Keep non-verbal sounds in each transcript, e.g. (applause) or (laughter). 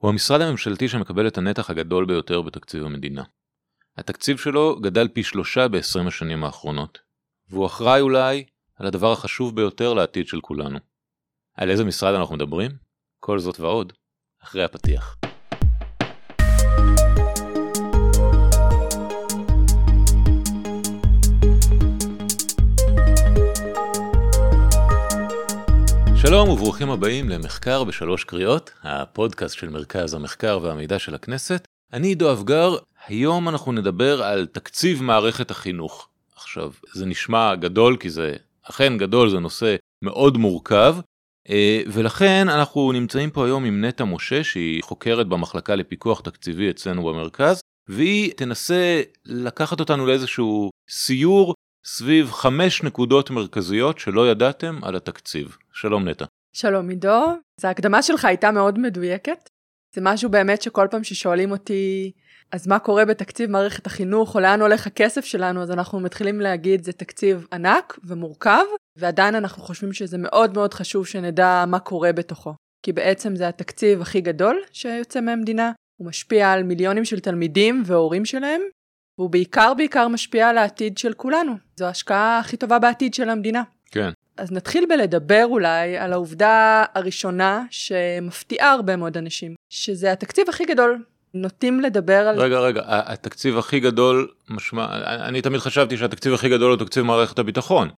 הוא המשרד הממשלתי שמקבל את הנתח הגדול ביותר בתקציב המדינה. התקציב שלו גדל פי שלושה ב-20 השנים האחרונות, והוא אחראי אולי על הדבר החשוב ביותר לעתיד של כולנו. על איזה משרד אנחנו מדברים? כל זאת ועוד, אחרי הפתיח. שלום וברוכים הבאים למחקר בשלוש קריאות, הפודקאסט של מרכז המחקר והמידע של הכנסת. אני עידו אבגר, היום אנחנו נדבר על תקציב מערכת החינוך. עכשיו, זה נשמע גדול כי זה אכן גדול, זה נושא מאוד מורכב, אה, ולכן אנחנו נמצאים פה היום עם נטע משה שהיא חוקרת במחלקה לפיקוח תקציבי אצלנו במרכז, והיא תנסה לקחת אותנו לאיזשהו סיור סביב חמש נקודות מרכזיות שלא ידעתם על התקציב. שלום נטע. שלום עידו, אז ההקדמה שלך הייתה מאוד מדויקת. זה משהו באמת שכל פעם ששואלים אותי, אז מה קורה בתקציב מערכת החינוך, או לאן הולך הכסף שלנו, אז אנחנו מתחילים להגיד זה תקציב ענק ומורכב, ועדיין אנחנו חושבים שזה מאוד מאוד חשוב שנדע מה קורה בתוכו. כי בעצם זה התקציב הכי גדול שיוצא מהמדינה, הוא משפיע על מיליונים של תלמידים והורים שלהם, והוא בעיקר בעיקר משפיע על העתיד של כולנו. זו ההשקעה הכי טובה בעתיד של המדינה. כן. אז נתחיל בלדבר אולי על העובדה הראשונה שמפתיעה הרבה מאוד אנשים, שזה התקציב הכי גדול. נוטים לדבר על... רגע, רגע, התקציב הכי גדול משמע, אני תמיד חשבתי שהתקציב הכי גדול הוא תקציב מערכת הביטחון.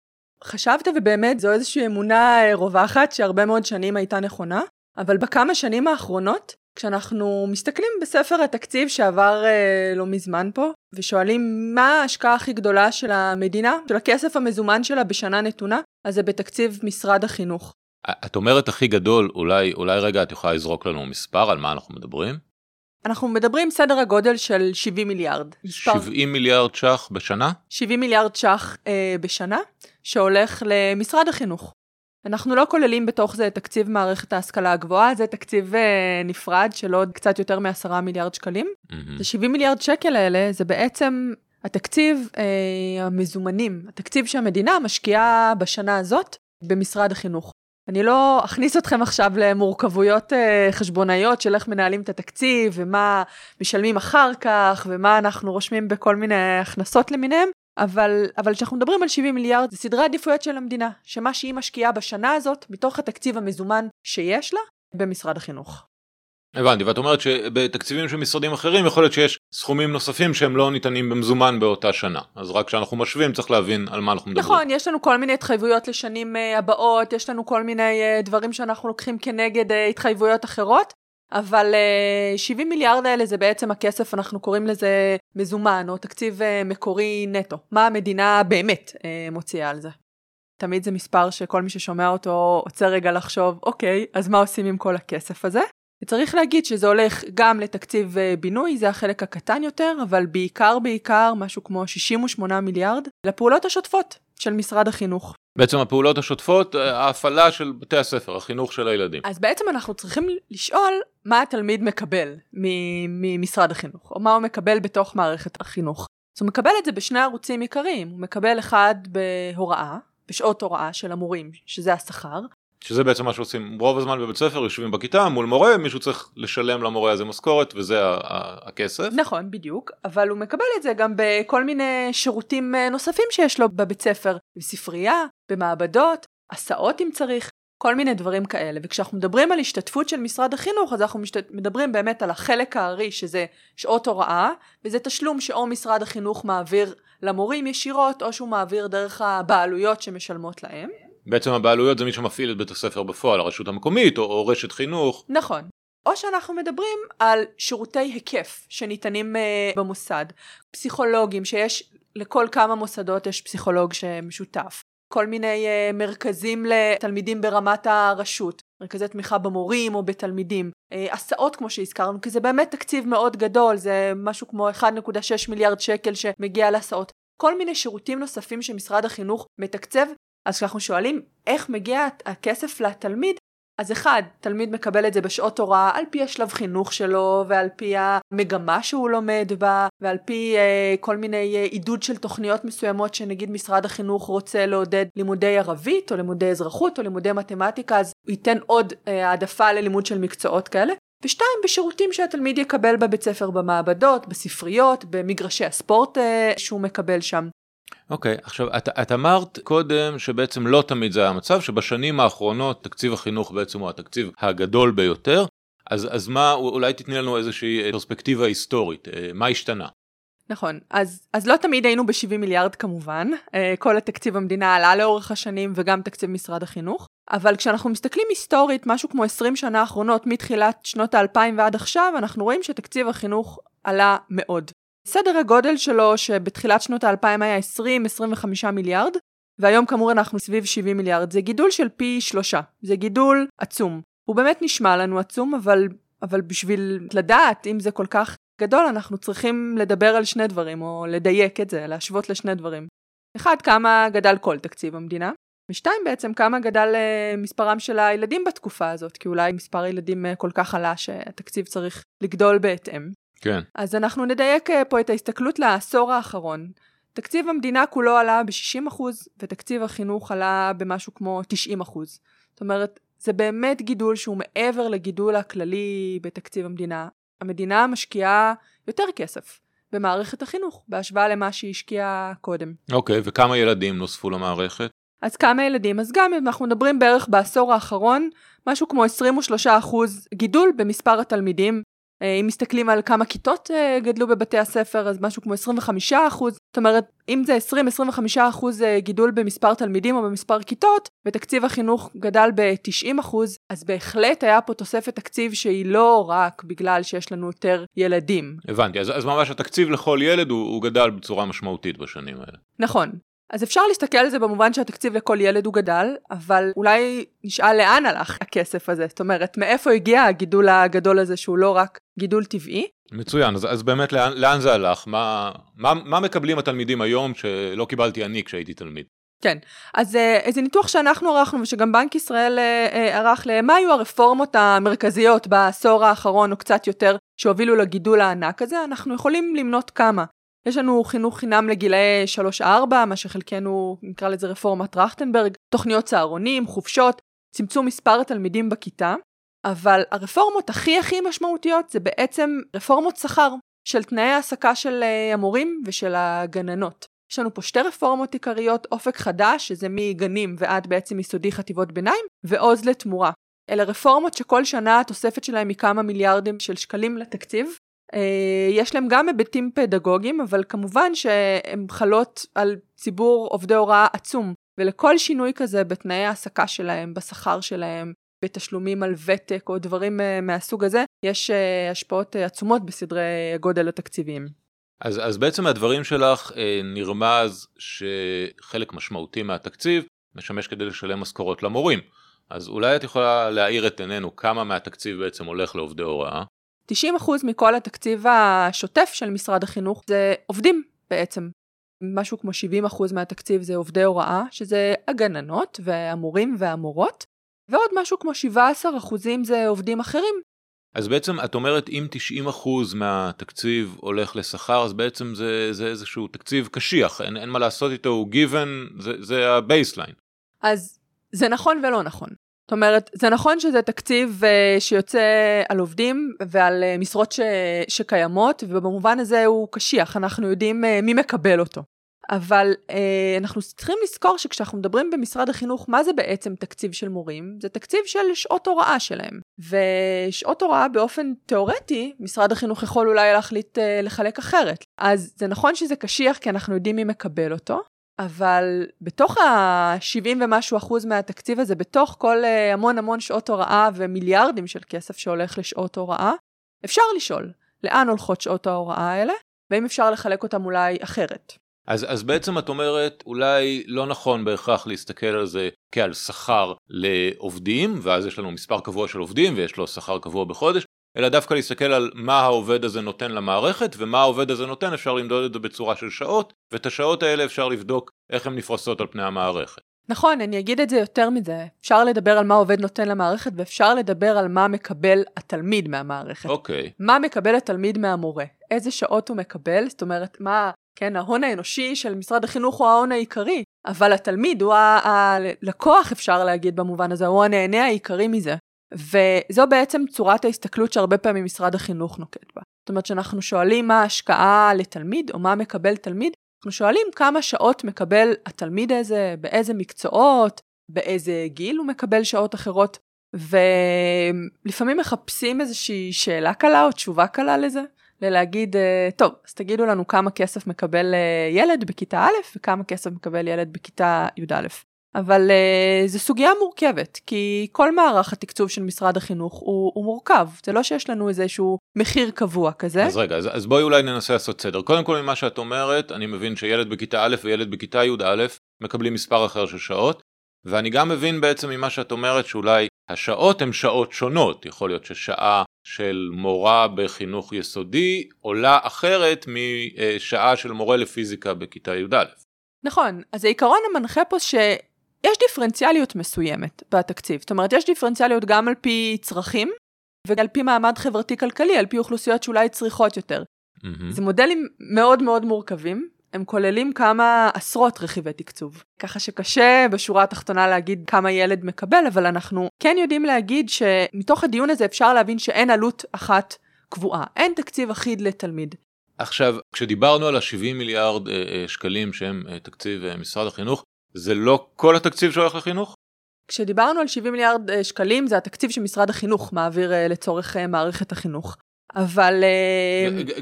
חשבת ובאמת זו איזושהי אמונה רווחת שהרבה מאוד שנים הייתה נכונה, אבל בכמה שנים האחרונות כשאנחנו מסתכלים בספר התקציב שעבר אה, לא מזמן פה, ושואלים מה ההשקעה הכי גדולה של המדינה, של הכסף המזומן שלה בשנה נתונה, אז זה בתקציב משרד החינוך. את אומרת הכי גדול, אולי, אולי רגע את יכולה לזרוק לנו מספר על מה אנחנו מדברים? אנחנו מדברים סדר הגודל של 70 מיליארד. מספר... 70 מיליארד ש"ח בשנה? 70 מיליארד ש"ח אה, בשנה, שהולך למשרד החינוך. אנחנו לא כוללים בתוך זה תקציב מערכת ההשכלה הגבוהה, זה תקציב uh, נפרד של עוד קצת יותר מ-10 מיליארד שקלים. Mm-hmm. זה 70 מיליארד שקל האלה, זה בעצם התקציב uh, המזומנים, התקציב שהמדינה משקיעה בשנה הזאת במשרד החינוך. אני לא אכניס אתכם עכשיו למורכבויות uh, חשבונאיות של איך מנהלים את התקציב ומה משלמים אחר כך ומה אנחנו רושמים בכל מיני הכנסות למיניהם, אבל, אבל כשאנחנו מדברים על 70 מיליארד, זה סדרי עדיפויות של המדינה, שמה שהיא משקיעה בשנה הזאת, מתוך התקציב המזומן שיש לה, במשרד החינוך. הבנתי, ואת אומרת שבתקציבים של משרדים אחרים יכול להיות שיש סכומים נוספים שהם לא ניתנים במזומן באותה שנה. אז רק כשאנחנו משווים צריך להבין על מה אנחנו מדברים. נכון, יש לנו כל מיני התחייבויות לשנים אה, הבאות, יש לנו כל מיני אה, דברים שאנחנו לוקחים כנגד אה, התחייבויות אחרות, אבל 70 אה, מיליארד האלה זה בעצם הכסף, אנחנו קוראים לזה מזומן, או תקציב אה, מקורי נטו. מה המדינה באמת אה, מוציאה על זה. תמיד זה מספר שכל מי ששומע אותו עוצר רגע לחשוב, אוקיי, אז מה עושים עם כל הכסף הזה? וצריך להגיד שזה הולך גם לתקציב בינוי, זה החלק הקטן יותר, אבל בעיקר בעיקר משהו כמו 68 מיליארד לפעולות השוטפות של משרד החינוך. בעצם הפעולות השוטפות, ההפעלה של בתי הספר, החינוך של הילדים. אז בעצם אנחנו צריכים לשאול מה התלמיד מקבל ממשרד החינוך, או מה הוא מקבל בתוך מערכת החינוך. אז הוא מקבל את זה בשני ערוצים עיקריים, הוא מקבל אחד בהוראה, בשעות הוראה של המורים, שזה השכר, שזה בעצם מה שעושים רוב הזמן בבית ספר יושבים בכיתה מול מורה מישהו צריך לשלם למורה הזה משכורת וזה הכסף. נכון בדיוק אבל הוא מקבל את זה גם בכל מיני שירותים אה, נוספים שיש לו בבית ספר בספרייה במעבדות הסעות אם צריך כל מיני דברים כאלה וכשאנחנו מדברים על השתתפות של משרד החינוך אז אנחנו משת... מדברים באמת על החלק הארי שזה שעות הוראה וזה תשלום שאו משרד החינוך מעביר למורים ישירות או שהוא מעביר דרך הבעלויות שמשלמות להם. בעצם הבעלויות זה מי שמפעיל את בית הספר בפועל, הרשות המקומית או, או רשת חינוך. נכון. או שאנחנו מדברים על שירותי היקף שניתנים uh, במוסד. פסיכולוגים שיש, לכל כמה מוסדות יש פסיכולוג שמשותף. כל מיני uh, מרכזים לתלמידים ברמת הרשות, מרכזי תמיכה במורים או בתלמידים, uh, הסעות כמו שהזכרנו, כי זה באמת תקציב מאוד גדול, זה משהו כמו 1.6 מיליארד שקל שמגיע להסעות. כל מיני שירותים נוספים שמשרד החינוך מתקצב אז כשאנחנו שואלים איך מגיע הכסף לתלמיד, אז אחד, תלמיד מקבל את זה בשעות הוראה על פי השלב חינוך שלו ועל פי המגמה שהוא לומד בה ועל פי אה, כל מיני אה, עידוד של תוכניות מסוימות שנגיד משרד החינוך רוצה לעודד לימודי ערבית או לימודי אזרחות או לימודי מתמטיקה אז הוא ייתן עוד אה, העדפה ללימוד של מקצועות כאלה ושתיים, בשירותים שהתלמיד יקבל בבית ספר במעבדות, בספריות, במגרשי הספורט אה, שהוא מקבל שם. אוקיי, okay, עכשיו את, את אמרת קודם שבעצם לא תמיד זה היה המצב, שבשנים האחרונות תקציב החינוך בעצם הוא התקציב הגדול ביותר, אז, אז מה, אולי תתני לנו איזושהי פרספקטיבה היסטורית, אה, מה השתנה? נכון, אז, אז לא תמיד היינו ב-70 מיליארד כמובן, אה, כל התקציב המדינה עלה לאורך השנים וגם תקציב משרד החינוך, אבל כשאנחנו מסתכלים היסטורית, משהו כמו 20 שנה האחרונות, מתחילת שנות האלפיים ועד עכשיו, אנחנו רואים שתקציב החינוך עלה מאוד. סדר הגודל שלו שבתחילת שנות האלפיים היה 20-25 מיליארד, והיום כאמור אנחנו סביב 70 מיליארד, זה גידול של פי שלושה, זה גידול עצום. הוא באמת נשמע לנו עצום, אבל, אבל בשביל לדעת אם זה כל כך גדול, אנחנו צריכים לדבר על שני דברים, או לדייק את זה, להשוות לשני דברים. אחד, כמה גדל כל תקציב המדינה, ושתיים בעצם, כמה גדל uh, מספרם של הילדים בתקופה הזאת, כי אולי מספר הילדים uh, כל כך עלה שהתקציב צריך לגדול בהתאם. כן. אז אנחנו נדייק uh, פה את ההסתכלות לעשור האחרון. תקציב המדינה כולו עלה ב-60% ותקציב החינוך עלה במשהו כמו 90%. זאת אומרת, זה באמת גידול שהוא מעבר לגידול הכללי בתקציב המדינה. המדינה משקיעה יותר כסף במערכת החינוך בהשוואה למה שהיא השקיעה קודם. אוקיי, okay, וכמה ילדים נוספו למערכת? אז כמה ילדים? אז גם אם אנחנו מדברים בערך בעשור האחרון, משהו כמו 23% גידול במספר התלמידים אה, אם מסתכלים על כמה כיתות אה, גדלו בבתי הספר, אז משהו כמו 25 אחוז. זאת אומרת, אם זה 20-25 אחוז אה, גידול במספר תלמידים או במספר כיתות, ותקציב החינוך גדל ב-90 אחוז, אז בהחלט היה פה תוספת תקציב שהיא לא רק בגלל שיש לנו יותר ילדים. הבנתי, אז, אז ממש התקציב לכל ילד הוא, הוא גדל בצורה משמעותית בשנים האלה. נכון. אז אפשר להסתכל על זה במובן שהתקציב לכל ילד הוא גדל, אבל אולי נשאל לאן הלך הכסף הזה. זאת אומרת, מאיפה הגיע הגידול הגדול הזה שהוא לא רק גידול טבעי? מצוין, אז, אז באמת לאן, לאן זה הלך? מה, מה, מה מקבלים התלמידים היום שלא קיבלתי אני כשהייתי תלמיד? כן, אז אה, איזה ניתוח שאנחנו ערכנו ושגם בנק ישראל אה, אה, ערך למה היו הרפורמות המרכזיות בעשור האחרון או קצת יותר שהובילו לגידול הענק הזה, אנחנו יכולים למנות כמה. יש לנו חינוך חינם לגילאי 3-4, מה שחלקנו נקרא לזה רפורמת טרכטנברג, תוכניות צהרונים, חופשות, צמצום מספר התלמידים בכיתה, אבל הרפורמות הכי הכי משמעותיות זה בעצם רפורמות שכר של תנאי העסקה של אה, המורים ושל הגננות. יש לנו פה שתי רפורמות עיקריות, אופק חדש, שזה מגנים ועד בעצם יסודי חטיבות ביניים, ועוז לתמורה. אלה רפורמות שכל שנה התוספת שלהם היא כמה מיליארדים של שקלים לתקציב, יש להם גם היבטים פדגוגיים, אבל כמובן שהן חלות על ציבור עובדי הוראה עצום, ולכל שינוי כזה בתנאי העסקה שלהם, בשכר שלהם, בתשלומים על ותק או דברים אה, מהסוג הזה, יש אה, השפעות עצומות בסדרי הגודל התקציביים. אז, אז בעצם מהדברים שלך נרמז שחלק משמעותי מהתקציב משמש כדי לשלם משכורות למורים. אז אולי את יכולה להאיר את עינינו כמה מהתקציב בעצם הולך לעובדי הוראה? 90% מכל התקציב השוטף של משרד החינוך זה עובדים בעצם. משהו כמו 70% מהתקציב זה עובדי הוראה, שזה הגננות והמורים והמורות, ועוד משהו כמו 17% זה עובדים אחרים. אז בעצם את אומרת אם 90% מהתקציב הולך לשכר אז בעצם זה, זה איזשהו תקציב קשיח, אין, אין מה לעשות איתו, הוא given, זה, זה ה-baseline. אז זה נכון ולא נכון. זאת אומרת, זה נכון שזה תקציב אה, שיוצא על עובדים ועל אה, משרות ש... שקיימות, ובמובן הזה הוא קשיח, אנחנו יודעים אה, מי מקבל אותו. אבל אנחנו צריכים לזכור שכשאנחנו מדברים במשרד החינוך, מה זה בעצם תקציב של מורים? זה תקציב של שעות הוראה שלהם. ושעות הוראה באופן תיאורטי, משרד החינוך יכול אולי להחליט לחלק אחרת. אז זה נכון שזה קשיח כי אנחנו יודעים מי מקבל אותו, אבל בתוך ה-70 ומשהו אחוז מהתקציב הזה, בתוך כל אה, המון המון שעות הוראה ומיליארדים של כסף שהולך לשעות הוראה, אפשר לשאול לאן הולכות שעות ההוראה האלה, ואם אפשר לחלק אותם אולי אחרת. אז, אז בעצם את אומרת, אולי לא נכון בהכרח להסתכל על זה כעל שכר לעובדים, ואז יש לנו מספר קבוע של עובדים ויש לו שכר קבוע בחודש, אלא דווקא להסתכל על מה העובד הזה נותן למערכת ומה העובד הזה נותן אפשר למדוד את זה בצורה של שעות ואת השעות האלה אפשר לבדוק איך הן נפרסות על פני המערכת. נכון, אני אגיד את זה יותר מזה. אפשר לדבר על מה עובד נותן למערכת ואפשר לדבר על מה מקבל התלמיד מהמערכת. אוקיי. Okay. מה מקבל התלמיד מהמורה? איזה שעות הוא מקבל? זאת אומרת, מה, כן, ההון האנושי של משרד החינוך הוא ההון העיקרי, אבל התלמיד הוא הלקוח, אפשר להגיד במובן הזה, הוא הנהנה העיקרי מזה. וזו בעצם צורת ההסתכלות שהרבה פעמים משרד החינוך נוקט בה. זאת אומרת שאנחנו שואלים מה ההשקעה לתלמיד, או מה מקבל תלמיד, אנחנו שואלים כמה שעות מקבל התלמיד הזה, באיזה מקצועות, באיזה גיל הוא מקבל שעות אחרות, ולפעמים מחפשים איזושהי שאלה קלה או תשובה קלה לזה, ללהגיד, אה, טוב, אז תגידו לנו כמה כסף מקבל אה, ילד בכיתה א' וכמה כסף מקבל ילד בכיתה י"א. אבל uh, זו סוגיה מורכבת, כי כל מערך התקצוב של משרד החינוך הוא, הוא מורכב, זה לא שיש לנו איזשהו מחיר קבוע כזה. אז רגע, אז, אז בואי אולי ננסה לעשות סדר. קודם כל ממה שאת אומרת, אני מבין שילד בכיתה א' וילד בכיתה י"א מקבלים מספר אחר של שעות, ואני גם מבין בעצם ממה שאת אומרת שאולי השעות הן שעות שונות, יכול להיות ששעה של מורה בחינוך יסודי עולה אחרת משעה של מורה לפיזיקה בכיתה י"א. נכון, אז העיקרון המנחה פה שיש דיפרנציאליות מסוימת בתקציב, זאת אומרת יש דיפרנציאליות גם על פי צרכים ועל פי מעמד חברתי-כלכלי, על פי אוכלוסיות שאולי צריכות יותר. Mm-hmm. זה מודלים מאוד מאוד מורכבים, הם כוללים כמה עשרות רכיבי תקצוב. ככה שקשה בשורה התחתונה להגיד כמה ילד מקבל, אבל אנחנו כן יודעים להגיד שמתוך הדיון הזה אפשר להבין שאין עלות אחת קבועה, אין תקציב אחיד לתלמיד. עכשיו, כשדיברנו על ה-70 מיליארד אה, אה, שקלים שהם אה, תקציב משרד החינוך, זה לא כל התקציב שהולך לחינוך? כשדיברנו על 70 מיליארד אה, שקלים זה התקציב שמשרד החינוך מעביר אה, לצורך אה, מערכת החינוך. אבל...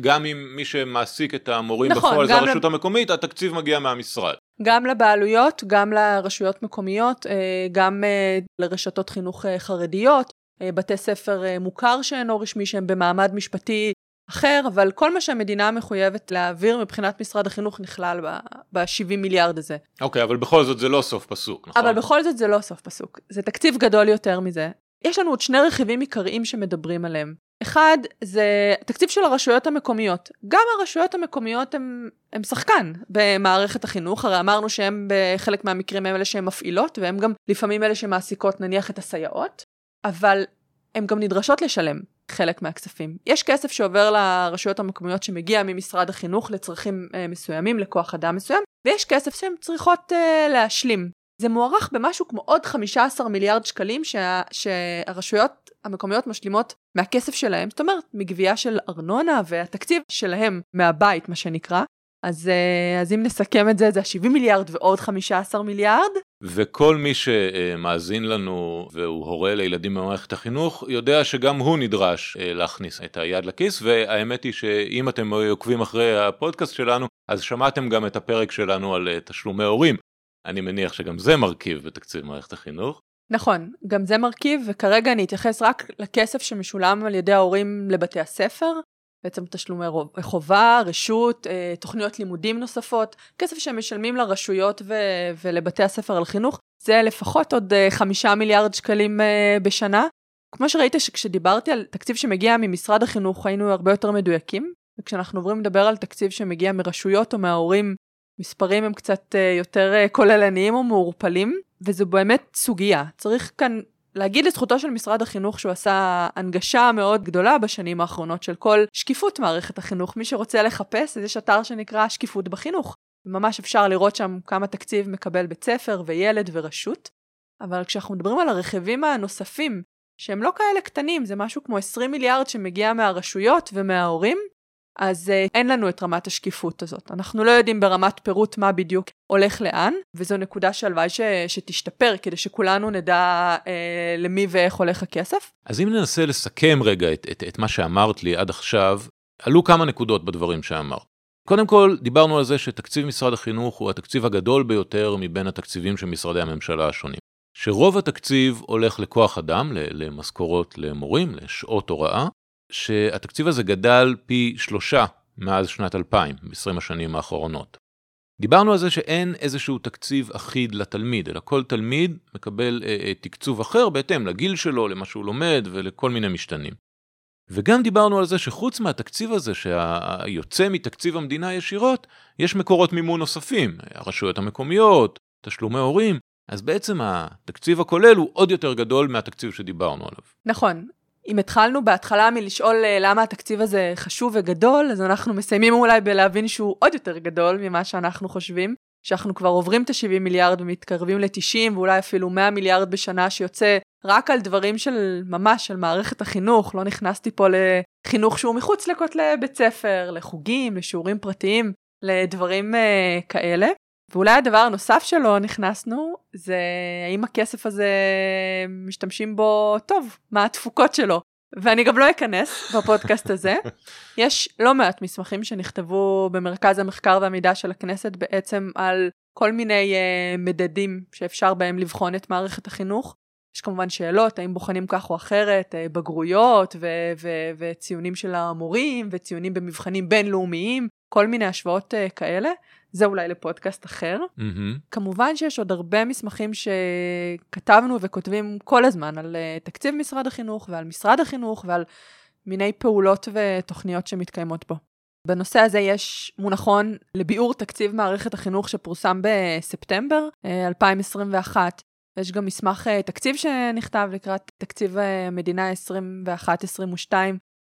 גם אם מי שמעסיק את המורים נכון, בפועל זה הרשות לב... המקומית, התקציב מגיע מהמשרד. גם לבעלויות, גם לרשויות מקומיות, גם לרשתות חינוך חרדיות, בתי ספר מוכר שאינו רשמי שהם במעמד משפטי אחר, אבל כל מה שהמדינה מחויבת להעביר מבחינת משרד החינוך נכלל ב-70 מיליארד הזה. אוקיי, okay, אבל בכל זאת זה לא סוף פסוק, נכון? אבל בכל זאת זה לא סוף פסוק. זה תקציב גדול יותר מזה. יש לנו עוד שני רכיבים עיקריים שמדברים עליהם. אחד, זה תקציב של הרשויות המקומיות. גם הרשויות המקומיות הם, הם שחקן במערכת החינוך, הרי אמרנו שהם בחלק מהמקרים הם אלה שהן מפעילות, והם גם לפעמים אלה שמעסיקות נניח את הסייעות, אבל הן גם נדרשות לשלם חלק מהכספים. יש כסף שעובר לרשויות המקומיות שמגיע ממשרד החינוך לצרכים אה, מסוימים, לכוח אדם מסוים, ויש כסף שהן צריכות אה, להשלים. זה מוערך במשהו כמו עוד 15 מיליארד שקלים שה, שהרשויות המקומיות משלימות מהכסף שלהם, זאת אומרת, מגבייה של ארנונה והתקציב שלהם מהבית, מה שנקרא. אז, אה, אז אם נסכם את זה, זה ה-70 מיליארד ועוד 15 מיליארד. וכל מי שמאזין לנו והוא הורה לילדים במערכת החינוך, יודע שגם הוא נדרש אה, להכניס את היד לכיס, והאמת היא שאם אתם עוקבים אחרי הפודקאסט שלנו, אז שמעתם גם את הפרק שלנו על אה, תשלומי הורים. אני מניח שגם זה מרכיב בתקציב מערכת החינוך. נכון, גם זה מרכיב, וכרגע אני אתייחס רק לכסף שמשולם על ידי ההורים לבתי הספר, בעצם תשלומי חובה, רשות, אה, תוכניות לימודים נוספות, כסף שהם משלמים לרשויות ו- ולבתי הספר על חינוך, זה לפחות עוד אה, חמישה מיליארד שקלים אה, בשנה. כמו שראית שכשדיברתי על תקציב שמגיע ממשרד החינוך היינו הרבה יותר מדויקים, וכשאנחנו עוברים לדבר על תקציב שמגיע מרשויות או מההורים מספרים הם קצת יותר כוללניים או מעורפלים, וזו באמת סוגיה. צריך כאן להגיד לזכותו של משרד החינוך שהוא עשה הנגשה מאוד גדולה בשנים האחרונות של כל שקיפות מערכת החינוך. מי שרוצה לחפש, אז יש אתר שנקרא שקיפות בחינוך. ממש אפשר לראות שם כמה תקציב מקבל בית ספר וילד ורשות. אבל כשאנחנו מדברים על הרכיבים הנוספים, שהם לא כאלה קטנים, זה משהו כמו 20 מיליארד שמגיע מהרשויות ומההורים, אז uh, אין לנו את רמת השקיפות הזאת. אנחנו לא יודעים ברמת פירוט מה בדיוק הולך לאן, וזו נקודה שהלוואי. שתשתפר, כדי שכולנו נדע uh, למי ואיך הולך הכסף. אז אם ננסה לסכם רגע את, את, את מה שאמרת לי עד עכשיו, עלו כמה נקודות בדברים שאמרת. קודם כל, דיברנו על זה שתקציב משרד החינוך הוא התקציב הגדול ביותר מבין התקציבים של משרדי הממשלה השונים. שרוב התקציב הולך לכוח אדם, למשכורות למורים, לשעות הוראה, שהתקציב הזה גדל פי שלושה מאז שנת 2000, ב-20 השנים האחרונות. דיברנו על זה שאין איזשהו תקציב אחיד לתלמיד, אלא כל תלמיד מקבל אה, אה, תקצוב אחר בהתאם לגיל שלו, למה שהוא לומד ולכל מיני משתנים. וגם דיברנו על זה שחוץ מהתקציב הזה שיוצא מתקציב המדינה ישירות, יש מקורות מימון נוספים, הרשויות המקומיות, תשלומי הורים, אז בעצם התקציב הכולל הוא עוד יותר גדול מהתקציב שדיברנו עליו. נכון, אם התחלנו בהתחלה מלשאול אה, למה התקציב הזה חשוב וגדול, אז אנחנו מסיימים אולי בלהבין שהוא עוד יותר גדול ממה שאנחנו חושבים, שאנחנו כבר עוברים את ה-70 מיליארד ומתקרבים ל-90 ואולי אפילו 100 מיליארד בשנה שיוצא רק על דברים של ממש של מערכת החינוך, לא נכנסתי פה לחינוך שהוא מחוץ לכותלי בית ספר, לחוגים, לשיעורים פרטיים, לדברים uh, כאלה. ואולי הדבר הנוסף שלא נכנסנו, זה האם הכסף הזה משתמשים בו טוב, מה התפוקות שלו. ואני גם לא אכנס בפודקאסט הזה. (laughs) יש לא מעט מסמכים שנכתבו במרכז המחקר והמידע של הכנסת בעצם על כל מיני uh, מדדים שאפשר בהם לבחון את מערכת החינוך. יש כמובן שאלות, האם בוחנים כך או אחרת, uh, בגרויות ו- ו- וציונים של המורים וציונים במבחנים בינלאומיים, כל מיני השוואות uh, כאלה. זה אולי לפודקאסט אחר. Mm-hmm. כמובן שיש עוד הרבה מסמכים שכתבנו וכותבים כל הזמן על uh, תקציב משרד החינוך ועל משרד החינוך ועל מיני פעולות ותוכניות שמתקיימות בו. בנושא הזה יש מונחון לביאור תקציב מערכת החינוך שפורסם בספטמבר 2021. אה, יש גם מסמך תקציב שנכתב לקראת תקציב המדינה 21-22,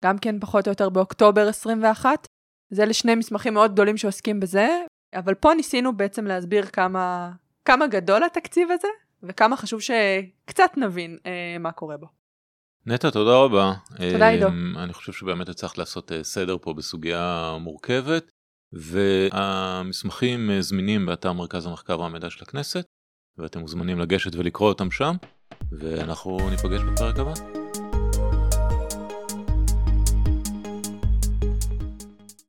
גם כן פחות או יותר באוקטובר 21. זה לשני מסמכים מאוד גדולים שעוסקים בזה, אבל פה ניסינו בעצם להסביר כמה, כמה גדול התקציב הזה, וכמה חשוב שקצת נבין אה, מה קורה בו. נטע, תודה רבה. תודה עידו. אמ, אני חושב שבאמת הצלחת לעשות אה, סדר פה בסוגיה מורכבת, והמסמכים אה, זמינים באתר מרכז המחקר והמידע של הכנסת, ואתם מוזמנים לגשת ולקרוא אותם שם, ואנחנו ניפגש בפרק הבא.